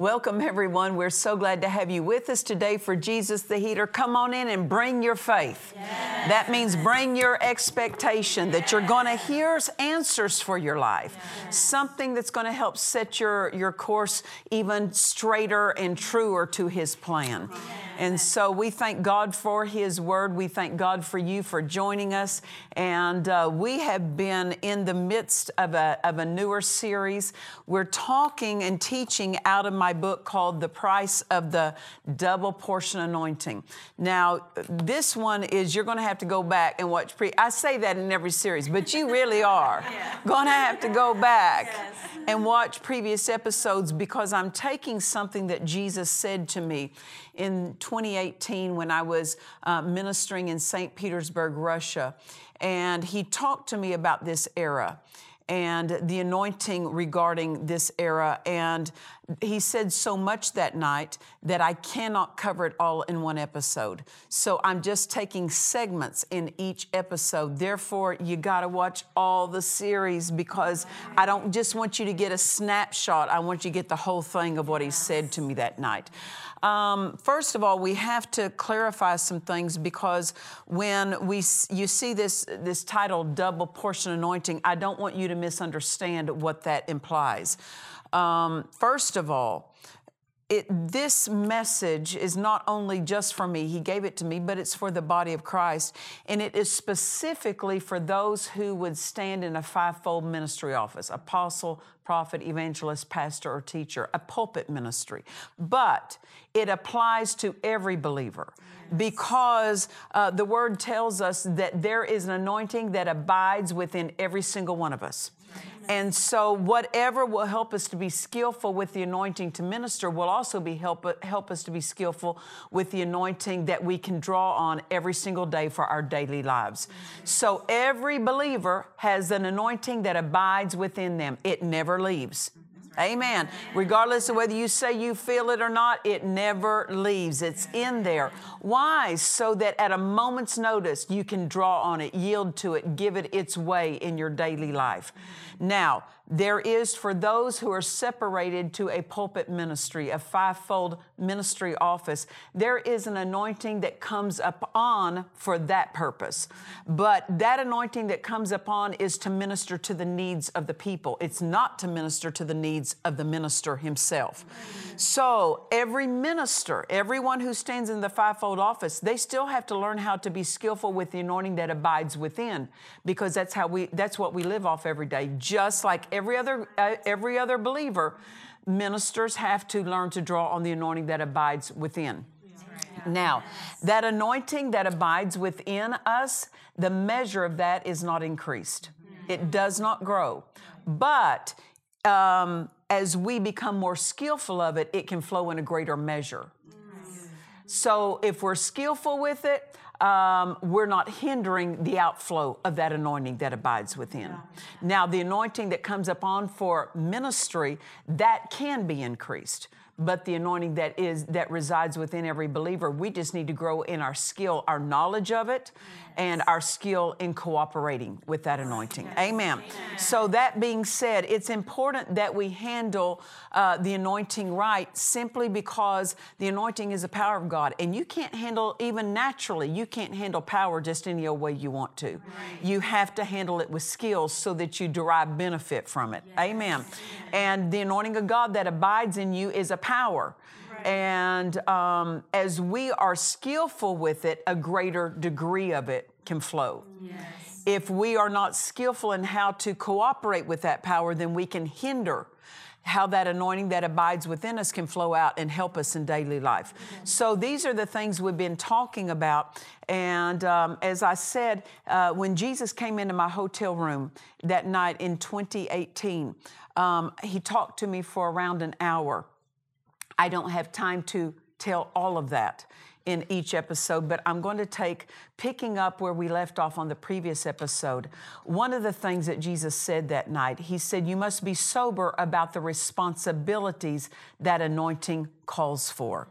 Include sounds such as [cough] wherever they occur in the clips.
Welcome, everyone. We're so glad to have you with us today for Jesus the Healer. Come on in and bring your faith. That means bring your expectation that you're going to hear answers for your life, something that's going to help set your, your course even straighter and truer to His plan. And so we thank God for His Word. We thank God for you for joining us. And uh, we have been in the midst of a, of a newer series. We're talking and teaching out of my book called The Price of the Double Portion Anointing. Now, this one is you're going to have to go back and watch pre. I say that in every series, but you really [laughs] are going to have to go back and watch previous episodes because I'm taking something that Jesus said to me in 2018 when I was uh, ministering in St. Petersburg, Russia. And he talked to me about this era and the anointing regarding this era. And he said so much that night that I cannot cover it all in one episode. So I'm just taking segments in each episode. Therefore, you got to watch all the series because I don't just want you to get a snapshot, I want you to get the whole thing of what he said to me that night. Um, first of all, we have to clarify some things because when we you see this this title "double portion anointing," I don't want you to misunderstand what that implies. Um, first of all, it, this message is not only just for me, he gave it to me, but it's for the body of Christ. And it is specifically for those who would stand in a fivefold ministry office apostle, prophet, evangelist, pastor, or teacher, a pulpit ministry. But it applies to every believer because uh, the word tells us that there is an anointing that abides within every single one of us. And so, whatever will help us to be skillful with the anointing to minister will also be help, help us to be skillful with the anointing that we can draw on every single day for our daily lives. So, every believer has an anointing that abides within them, it never leaves. Amen. Regardless of whether you say you feel it or not, it never leaves. It's in there. Why? So that at a moment's notice, you can draw on it, yield to it, give it its way in your daily life. Now, there is for those who are separated to a pulpit ministry, a fivefold ministry office, there is an anointing that comes upon for that purpose. But that anointing that comes upon is to minister to the needs of the people. It's not to minister to the needs of the minister himself. So, every minister, everyone who stands in the fivefold office, they still have to learn how to be skillful with the anointing that abides within because that's how we that's what we live off every day. Just like every other uh, every other believer, ministers have to learn to draw on the anointing that abides within. Now, that anointing that abides within us, the measure of that is not increased. It does not grow. But um, as we become more skillful of it, it can flow in a greater measure. So if we're skillful with it, um, we're not hindering the outflow of that anointing that abides within. Now, the anointing that comes upon for ministry, that can be increased. But the anointing that is that resides within every believer, we just need to grow in our skill, our knowledge of it, and our skill in cooperating with that anointing. Amen. So that being said, it's important that we handle uh, the anointing right, simply because the anointing is the power of God, and you can't handle even naturally. You can't handle power just any old way you want to. You have to handle it with skills so that you derive benefit from it. Amen. And the anointing of God that abides in you is a power. And um, as we are skillful with it, a greater degree of it can flow. If we are not skillful in how to cooperate with that power, then we can hinder how that anointing that abides within us can flow out and help us in daily life. So these are the things we've been talking about. And um, as I said, uh, when Jesus came into my hotel room that night in 2018, um, he talked to me for around an hour. I don't have time to tell all of that in each episode, but I'm going to take, picking up where we left off on the previous episode, one of the things that Jesus said that night, he said, You must be sober about the responsibilities that anointing calls for.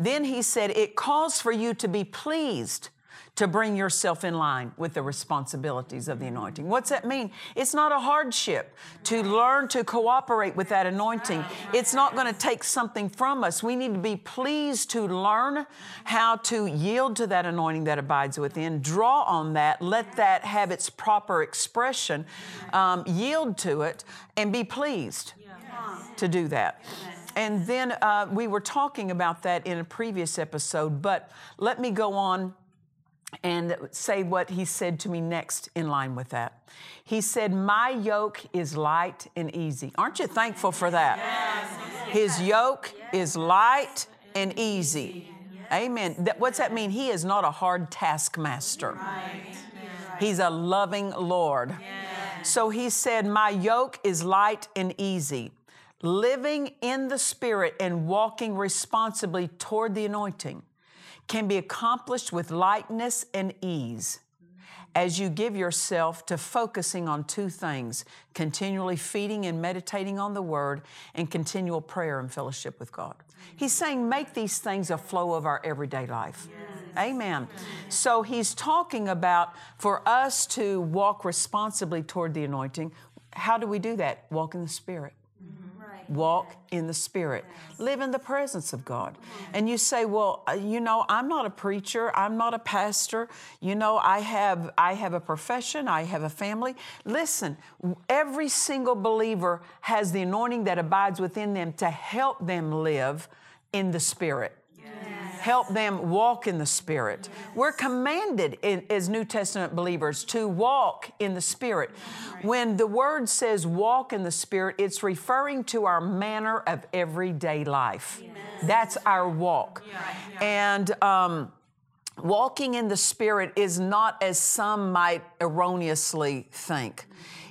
Then he said, It calls for you to be pleased to bring yourself in line with the responsibilities of the anointing. What's that mean? It's not a hardship to learn to cooperate with that anointing. It's not going to take something from us. We need to be pleased to learn how to yield to that anointing that abides within, draw on that, let that have its proper expression, um, yield to it, and be pleased to do that. And then uh, we were talking about that in a previous episode, but let me go on and say what he said to me next in line with that. He said, My yoke is light and easy. Aren't you thankful for that? His yoke is light and easy. Amen. That, what's that mean? He is not a hard taskmaster, He's a loving Lord. So he said, My yoke is light and easy. Living in the Spirit and walking responsibly toward the anointing can be accomplished with lightness and ease as you give yourself to focusing on two things continually feeding and meditating on the Word, and continual prayer and fellowship with God. He's saying, make these things a flow of our everyday life. Amen. So he's talking about for us to walk responsibly toward the anointing. How do we do that? Walk in the Spirit walk in the Spirit, live in the presence of God. And you say, "Well, uh, you know, I'm not a preacher, I'm not a pastor. You know, I have I have a profession, I have a family." Listen, every single believer has the anointing that abides within them to help them live in the Spirit help them walk in the Spirit. We're commanded in, as New Testament believers to walk in the Spirit. When the word says walk in the Spirit, it's referring to our manner of everyday life. That's our walk. And, um, Walking in the Spirit is not as some might erroneously think.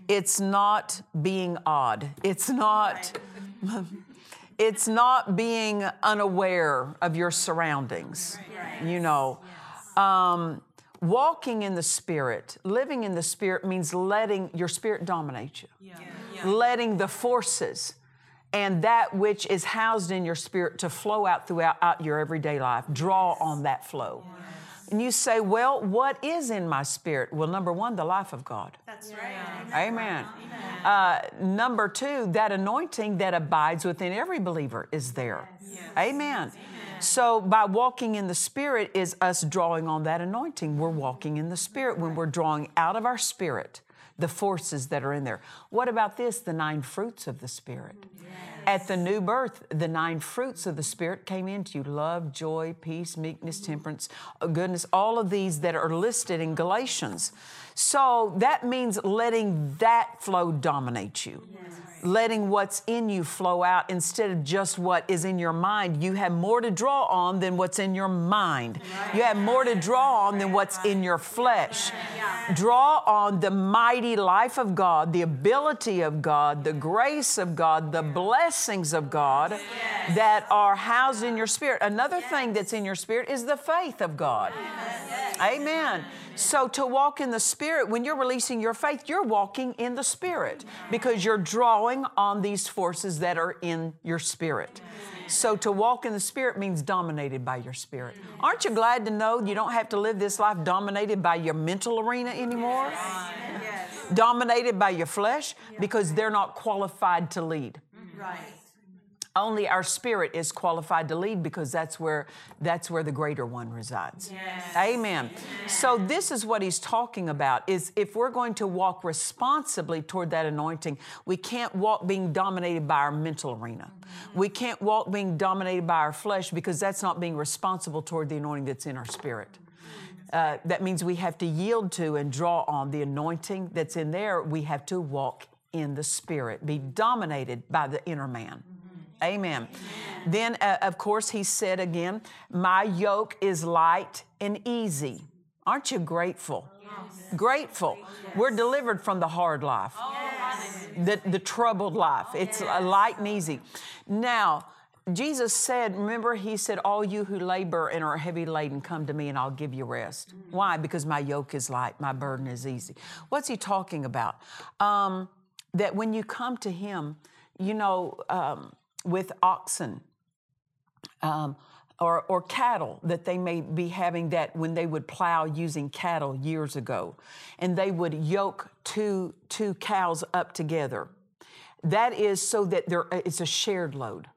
It's not being odd. It's not. It's not being unaware of your surroundings, you know. Um, walking in the Spirit, living in the Spirit means letting your Spirit dominate you, yeah. Yeah. letting the forces and that which is housed in your spirit to flow out throughout out your everyday life. Draw on that flow. And you say, Well, what is in my spirit? Well, number one, the life of God. That's right. Amen. Amen. Uh, number two, that anointing that abides within every believer is there. Yes. Amen. Amen. So, by walking in the Spirit is us drawing on that anointing. We're walking in the Spirit when we're drawing out of our spirit the forces that are in there. What about this? The nine fruits of the Spirit. Yes. At the new birth, the nine fruits of the Spirit came into you love, joy, peace, meekness, temperance, uh, goodness, all of these that are listed in Galatians. So that means letting that flow dominate you. Yes letting what's in you flow out instead of just what is in your mind. You have more to draw on than what's in your mind. You have more to draw on than what's in your flesh. Draw on the mighty life of God, the ability of God, the grace of God, the blessings of God that are housed in your spirit. Another thing that's in your spirit is the faith of God. Amen. So, to walk in the Spirit, when you're releasing your faith, you're walking in the Spirit because you're drawing on these forces that are in your spirit. So, to walk in the Spirit means dominated by your spirit. Aren't you glad to know you don't have to live this life dominated by your mental arena anymore? Yes. Dominated by your flesh because they're not qualified to lead. Right only our spirit is qualified to lead because that's where that's where the greater one resides yes. amen. amen so this is what he's talking about is if we're going to walk responsibly toward that anointing we can't walk being dominated by our mental arena mm-hmm. we can't walk being dominated by our flesh because that's not being responsible toward the anointing that's in our spirit uh, that means we have to yield to and draw on the anointing that's in there. We have to walk in the Spirit, be dominated by the inner man. Amen. Amen. Then, uh, of course, he said again, My yoke is light and easy. Aren't you grateful? Yes. Grateful. Yes. We're delivered from the hard life, yes. the, the troubled life. It's light and easy. Now, Jesus said, remember, He said, All you who labor and are heavy laden, come to me and I'll give you rest. Mm-hmm. Why? Because my yoke is light, my burden is easy. What's He talking about? Um, that when you come to Him, you know, um, with oxen, um, or, or, cattle that they may be having that when they would plow using cattle years ago, and they would yoke two, two cows up together. That is so that there, it's a shared load.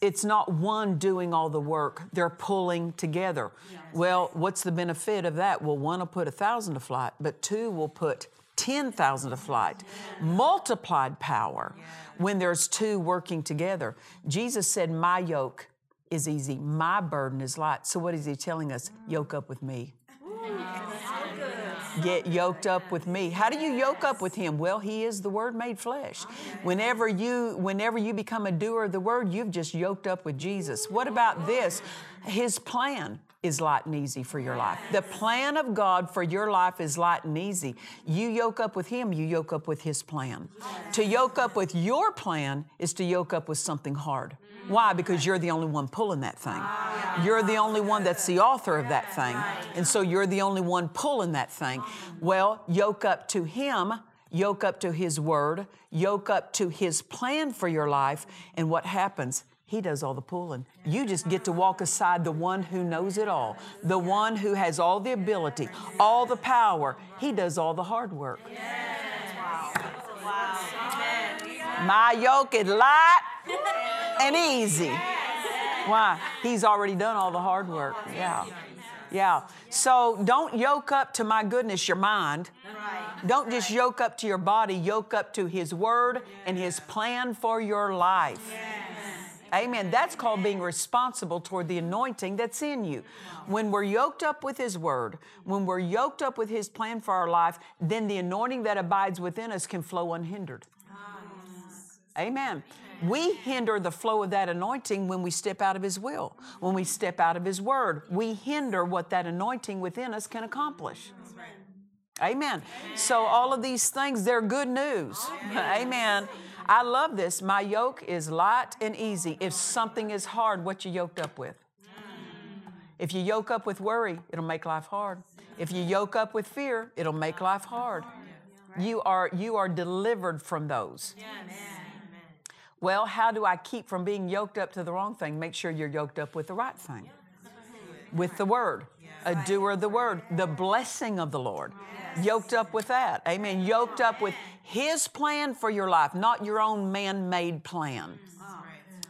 It's not one doing all the work, they're pulling together. Yes. Well, what's the benefit of that? Well, one will put a thousand to flight, but two will put 10,000 to flight. Yes. Multiplied power yes. when there's two working together. Jesus said, My yoke is easy, my burden is light. So, what is he telling us? Yoke up with me. Get yoked up with me. How do you yoke up with him? Well, he is the word made flesh. Whenever you whenever you become a doer of the word, you've just yoked up with Jesus. What about this? His plan is light and easy for your life. The plan of God for your life is light and easy. You yoke up with Him, you yoke up with His plan. To yoke up with your plan is to yoke up with something hard. Mm. Why? Because you're the only one pulling that thing. Ah, you're the only one that's the author of that thing. And so you're the only one pulling that thing. Well, yoke up to Him, yoke up to His Word, yoke up to His plan for your life, and what happens? He does all the pulling. You just get to walk aside the one who knows it all, the one who has all the ability, all the power. He does all the hard work. My yoke is light and easy. Why? He's already done all the hard work. Yeah. Yeah. So don't yoke up to my goodness your mind. Don't just yoke up to your body, yoke up to His Word and His plan for your life. Amen. That's called being responsible toward the anointing that's in you. When we're yoked up with His Word, when we're yoked up with His plan for our life, then the anointing that abides within us can flow unhindered. Amen. We hinder the flow of that anointing when we step out of His will, when we step out of His Word. We hinder what that anointing within us can accomplish. Amen. So, all of these things, they're good news. [laughs] Amen. I love this. My yoke is light and easy. If something is hard, what you yoked up with? If you yoke up with worry, it'll make life hard. If you yoke up with fear, it'll make life hard. You are, you are delivered from those. Well, how do I keep from being yoked up to the wrong thing? Make sure you're yoked up with the right thing, with the Word, a doer of the Word, the blessing of the Lord. Yoked up with that. Amen. Yoked up with His plan for your life, not your own man made plan.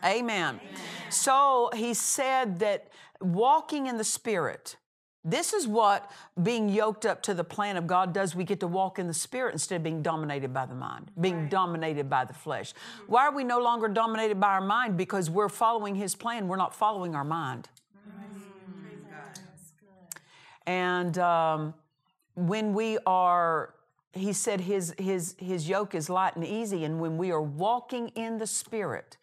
Amen. So He said that walking in the Spirit, this is what being yoked up to the plan of God does. We get to walk in the Spirit instead of being dominated by the mind, being right. dominated by the flesh. Mm-hmm. Why are we no longer dominated by our mind? Because we're following His plan, we're not following our mind. And um, when we are, He said His, his, his yoke is light and easy, and when we are walking in the Spirit,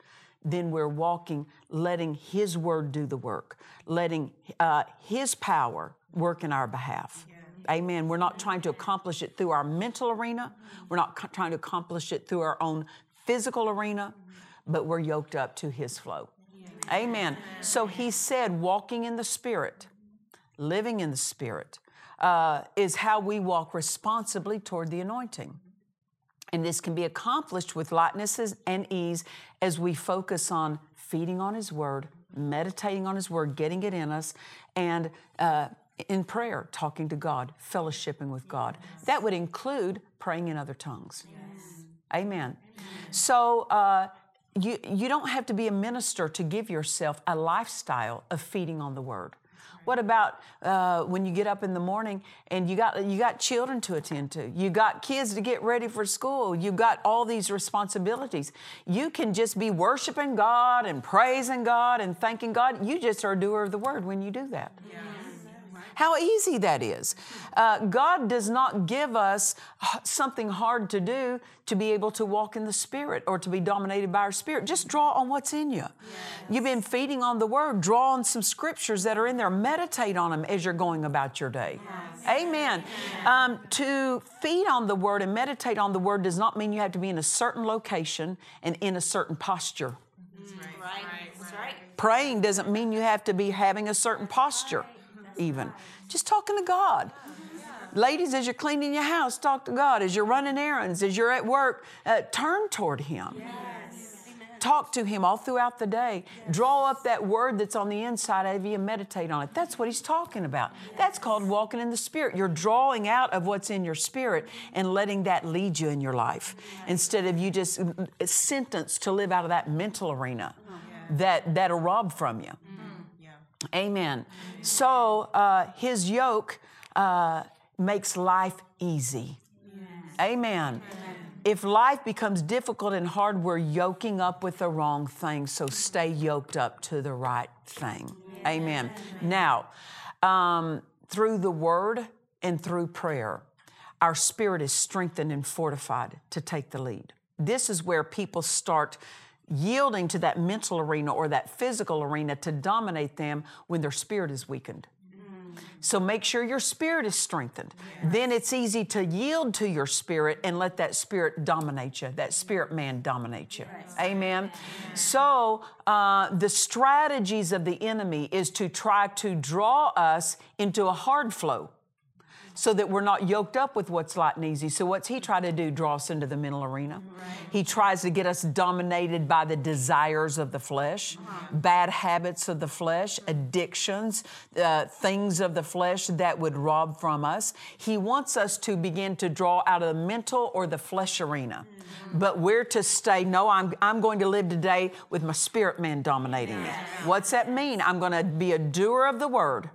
then we're walking, letting His Word do the work, letting uh, His power work in our behalf. Yeah. Amen. We're not trying to accomplish it through our mental arena, we're not co- trying to accomplish it through our own physical arena, but we're yoked up to His flow. Yeah. Amen. So He said, walking in the Spirit, living in the Spirit, uh, is how we walk responsibly toward the anointing. And this can be accomplished with lightness and ease as we focus on feeding on His Word, meditating on His Word, getting it in us, and uh, in prayer, talking to God, fellowshipping with God. That would include praying in other tongues. Yes. Amen. So, uh, you, you don't have to be a minister to give yourself a lifestyle of feeding on the Word. What about uh, when you get up in the morning and you got you got children to attend to, you got kids to get ready for school, you got all these responsibilities. You can just be worshiping God and praising God and thanking God. You just are a doer of the word when you do that. How easy that is. Uh, God does not give us something hard to do to be able to walk in the Spirit or to be dominated by our Spirit. Just draw on what's in you. You've been feeding on the Word, draw on some scriptures that are in there, meditate on them as you're going about your day. Amen. Um, to feed on the Word and meditate on the Word does not mean you have to be in a certain location and in a certain posture. Right. That's right. Praying doesn't mean you have to be having a certain posture, even. Just talking to God. Ladies, as you're cleaning your house, talk to God. As you're running errands, as you're at work, uh, turn toward Him. Talk to Him all throughout the day. Draw up that word that's on the inside of you and meditate on it. That's what He's talking about. That's called walking in the Spirit. You're drawing out of what's in your spirit and letting that lead you in your life instead of you just uh, sentenced to live out of that mental arena that, that'll rob from you. Amen. So uh, his yoke uh, makes life easy. Amen. If life becomes difficult and hard, we're yoking up with the wrong thing. So stay yoked up to the right thing. Amen. Now, um, through the word and through prayer, our spirit is strengthened and fortified to take the lead. This is where people start yielding to that mental arena or that physical arena to dominate them when their spirit is weakened. So make sure your spirit is strengthened. Then it's easy to yield to your spirit and let that spirit dominate you, that spirit man dominate you. Amen. So uh, the strategies of the enemy is to try to draw us into a hard flow so that we're not yoked up with what's light and easy. So, what's he try to do? Draw us into the mental arena. He tries to get us dominated by the desires of the flesh, bad habits of the flesh, addictions, uh, things of the flesh that would rob from us. He wants us to begin to draw out of the mental or the flesh arena. But we're to stay, no, I'm, I'm going to live today with my spirit man dominating me. What's that mean? I'm going to be a doer of the word.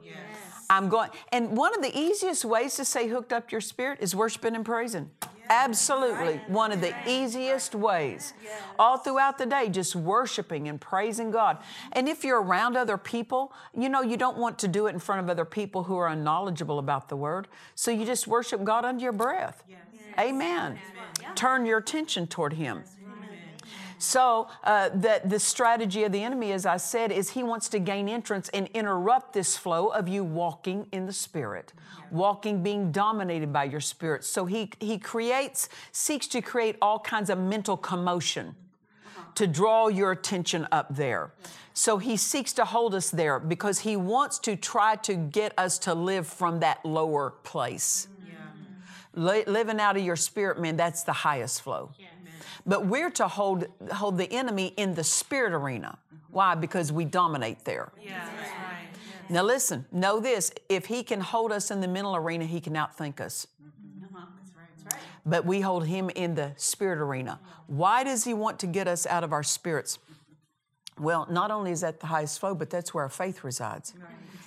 I'm going, and one of the easiest ways to stay hooked up your spirit is worshiping and praising. Absolutely. One of the easiest ways. All throughout the day, just worshiping and praising God. And if you're around other people, you know, you don't want to do it in front of other people who are unknowledgeable about the word. So you just worship God under your breath. Amen. Turn your attention toward Him. So uh, the, the strategy of the enemy, as I said, is he wants to gain entrance and interrupt this flow of you walking in the Spirit, walking, being dominated by your Spirit. So he, he creates, seeks to create all kinds of mental commotion to draw your attention up there. So he seeks to hold us there because he wants to try to get us to live from that lower place. Li- living out of your spirit, man, that's the highest flow. But we're to hold, hold the enemy in the spirit arena. Why? Because we dominate there. Now, listen, know this if he can hold us in the mental arena, he can outthink us. But we hold him in the spirit arena. Why does he want to get us out of our spirits? Well, not only is that the highest flow, but that's where our faith resides.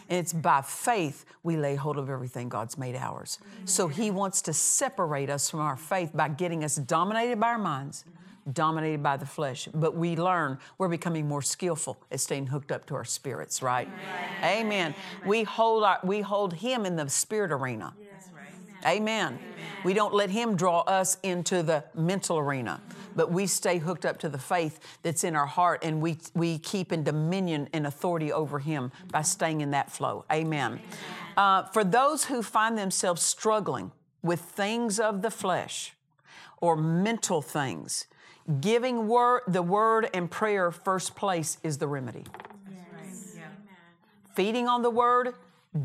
And it's by faith we lay hold of everything God's made ours. So He wants to separate us from our faith by getting us dominated by our minds, dominated by the flesh. But we learn we're becoming more skillful at staying hooked up to our spirits, right? Amen. We hold our, we hold Him in the spirit arena. Amen. We don't let Him draw us into the mental arena, but we stay hooked up to the faith that's in our heart and we, we keep in dominion and authority over Him by staying in that flow. Amen. Uh, for those who find themselves struggling with things of the flesh or mental things, giving word, the word and prayer first place is the remedy. Feeding on the word,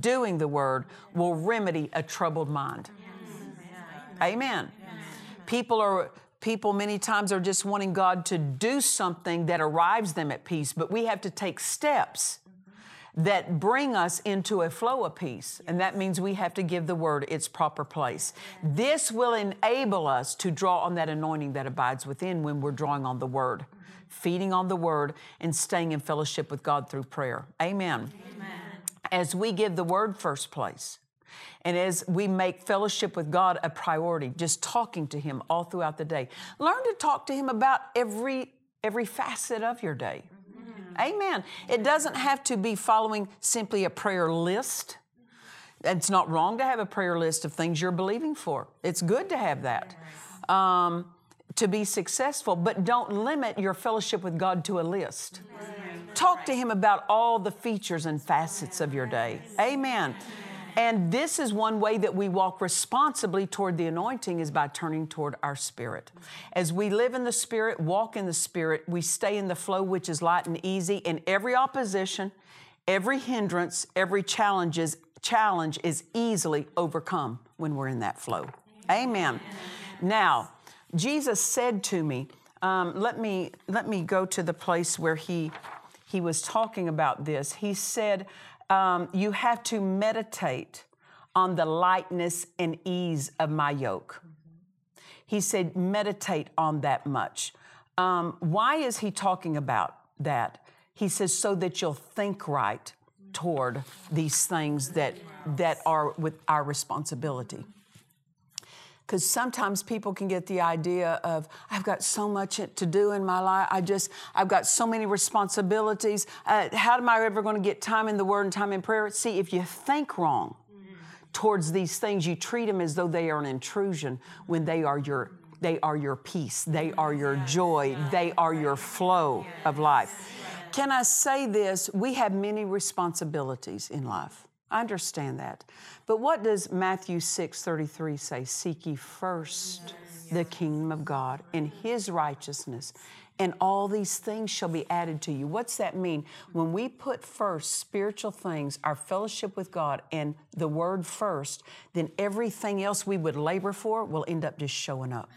doing the word will remedy a troubled mind. Amen. People are people many times are just wanting God to do something that arrives them at peace, but we have to take steps that bring us into a flow of peace. And that means we have to give the word its proper place. This will enable us to draw on that anointing that abides within when we're drawing on the word, feeding on the word, and staying in fellowship with God through prayer. Amen. As we give the word first place, and as we make fellowship with God a priority, just talking to Him all throughout the day, learn to talk to Him about every every facet of your day. Amen. It doesn't have to be following simply a prayer list. It's not wrong to have a prayer list of things you're believing for. It's good to have that um, to be successful, but don't limit your fellowship with God to a list. Talk to Him about all the features and facets of your day. Amen. And this is one way that we walk responsibly toward the anointing is by turning toward our spirit. As we live in the spirit, walk in the spirit, we stay in the flow which is light and easy, and every opposition, every hindrance, every challenges, challenge is easily overcome when we're in that flow. Amen. Now, Jesus said to me, um, let me let me go to the place where he he was talking about this. He said, um, You have to meditate on the lightness and ease of my yoke. He said, Meditate on that much. Um, why is he talking about that? He says, So that you'll think right toward these things that, that are with our responsibility because sometimes people can get the idea of i've got so much to do in my life. I just i've got so many responsibilities. Uh, how am i ever going to get time in the word and time in prayer? See if you think wrong towards these things you treat them as though they are an intrusion when they are your they are your peace. They are your joy. They are your flow of life. Can i say this? We have many responsibilities in life I understand that. But what does Matthew 6 33 say? Seek ye first the kingdom of God and his righteousness, and all these things shall be added to you. What's that mean? When we put first spiritual things, our fellowship with God, and the word first, then everything else we would labor for will end up just showing up.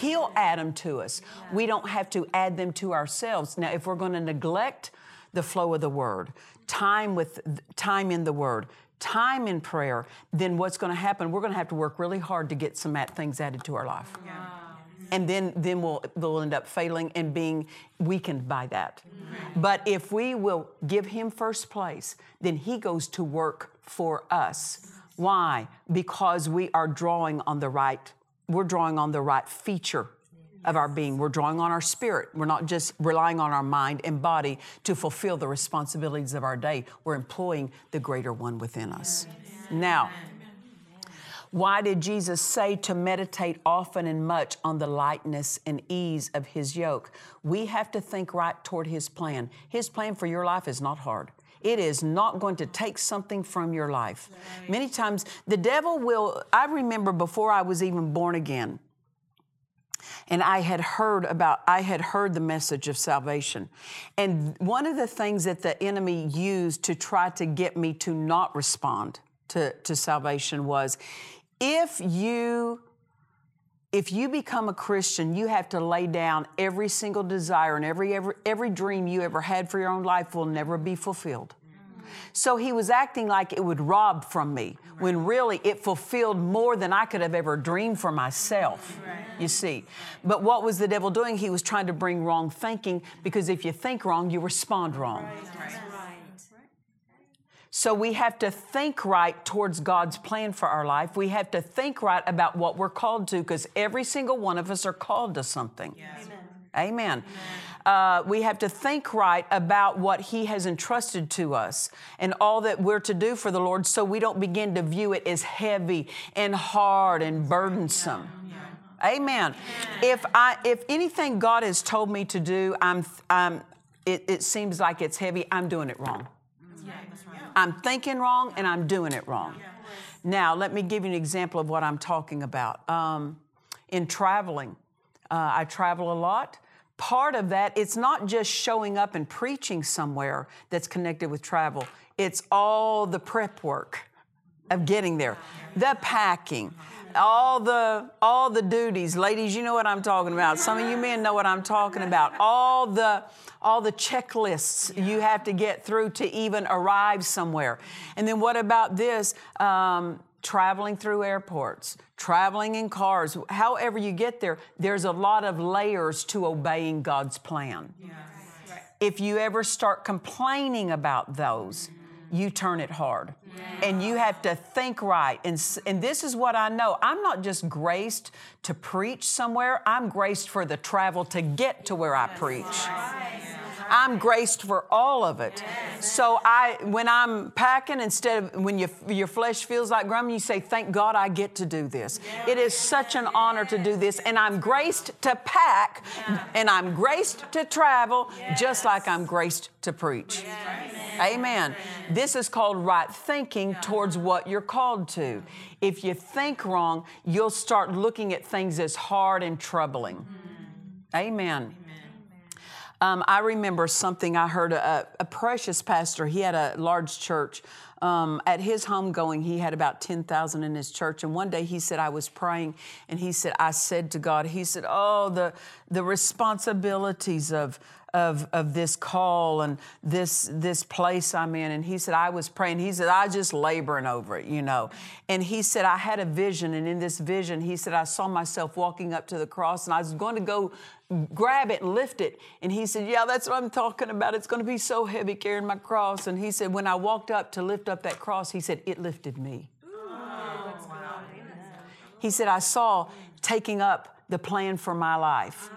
He'll add them to us. We don't have to add them to ourselves. Now, if we're going to neglect the flow of the word, time with time in the word, time in prayer, then what's going to happen? We're going to have to work really hard to get some things added to our life. Yeah. And then, then we'll, we'll end up failing and being weakened by that. Mm-hmm. But if we will give Him first place, then He goes to work for us. Why? Because we are drawing on the right, we're drawing on the right feature of our being. We're drawing on our spirit. We're not just relying on our mind and body to fulfill the responsibilities of our day. We're employing the greater one within us. Now, why did Jesus say to meditate often and much on the lightness and ease of his yoke? We have to think right toward his plan. His plan for your life is not hard. It is not going to take something from your life. Many times, the devil will, I remember before I was even born again, and I had heard about, I had heard the message of salvation. And one of the things that the enemy used to try to get me to not respond to, to salvation was if you if you become a Christian, you have to lay down every single desire and every, every, every dream you ever had for your own life will never be fulfilled. So he was acting like it would rob from me when really it fulfilled more than I could have ever dreamed for myself. You see. But what was the devil doing? He was trying to bring wrong thinking because if you think wrong, you respond wrong. Right. So we have to think right towards God's plan for our life. We have to think right about what we're called to because every single one of us are called to something. Yes. Amen. Uh, we have to think right about what He has entrusted to us and all that we're to do for the Lord so we don't begin to view it as heavy and hard and burdensome. Amen. If I if anything God has told me to do, I'm, I'm it, it seems like it's heavy. I'm doing it wrong. I'm thinking wrong and I'm doing it wrong. Now, let me give you an example of what I'm talking about. Um, in traveling, uh, I travel a lot. Part of that, it's not just showing up and preaching somewhere that's connected with travel, it's all the prep work of getting there, the packing, all the all the duties. Ladies you know what i'm talking about. Some of you men know what i'm talking about. All the all the checklists you have to get through to even arrive somewhere. And then what about this? Um, traveling through airports, traveling in cars, however you get there, there's a lot of layers to obeying God's plan. Right. If you ever start complaining about those, you turn it hard. Yeah. And you have to think right. And, and this is what I know I'm not just graced to preach somewhere, I'm graced for the travel to get to where I preach. Right. I'm graced for all of it. So I, when I'm packing, instead of when you, your flesh feels like grumbling, you say, "Thank God I get to do this." It is such an honor to do this, and I'm graced to pack, and I'm graced to travel, just like I'm graced to preach. Amen. This is called right thinking towards what you're called to. If you think wrong, you'll start looking at things as hard and troubling. Amen. Um, I remember something I heard a, a, precious pastor, he had a large church. Um, at his homegoing, he had about 10,000 in his church. And one day he said, I was praying, and he said, I said to God, he said, Oh, the, the responsibilities of, of, of this call and this, this place I'm in. And he said, I was praying. He said, I just laboring over it, you know. And he said, I had a vision. And in this vision, he said, I saw myself walking up to the cross and I was going to go grab it and lift it. And he said, Yeah, that's what I'm talking about. It's going to be so heavy carrying my cross. And he said, When I walked up to lift up that cross, he said, It lifted me. Wow. He said, I saw taking up the plan for my life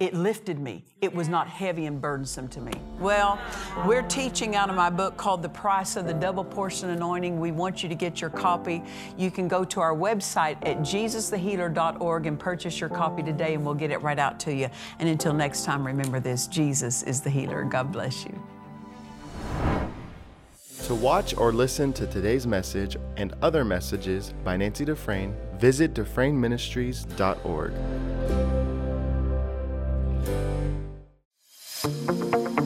it lifted me. It was not heavy and burdensome to me. Well, we're teaching out of my book called The Price of the Double Portion Anointing. We want you to get your copy. You can go to our website at jesusthehealer.org and purchase your copy today, and we'll get it right out to you. And until next time, remember this Jesus is the healer. God bless you. To watch or listen to today's message and other messages by Nancy Dufresne, visit DufresneMinistries.org.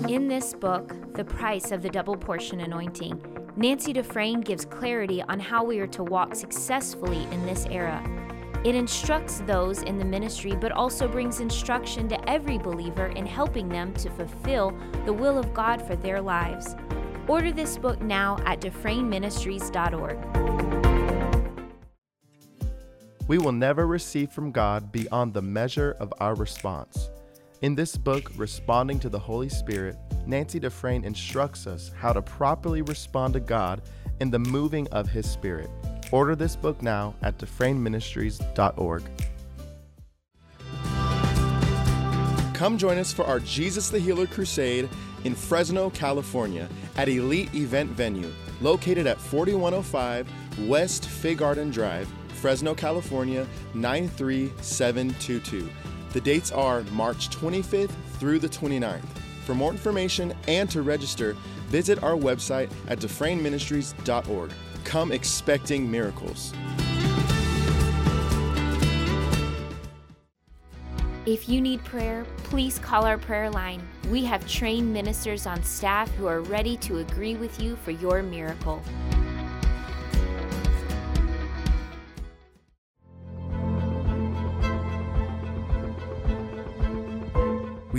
In this book, The Price of the Double Portion Anointing, Nancy Dufresne gives clarity on how we are to walk successfully in this era. It instructs those in the ministry, but also brings instruction to every believer in helping them to fulfill the will of God for their lives. Order this book now at DufresneMinistries.org. We will never receive from God beyond the measure of our response. In this book, Responding to the Holy Spirit, Nancy Dufresne instructs us how to properly respond to God in the moving of His Spirit. Order this book now at DufresneMinistries.org. Come join us for our Jesus the Healer Crusade in Fresno, California at Elite Event Venue, located at 4105 West Fig Garden Drive, Fresno, California 93722. The dates are March 25th through the 29th. For more information and to register, visit our website at DufresneMinistries.org. Come expecting miracles. If you need prayer, please call our prayer line. We have trained ministers on staff who are ready to agree with you for your miracle.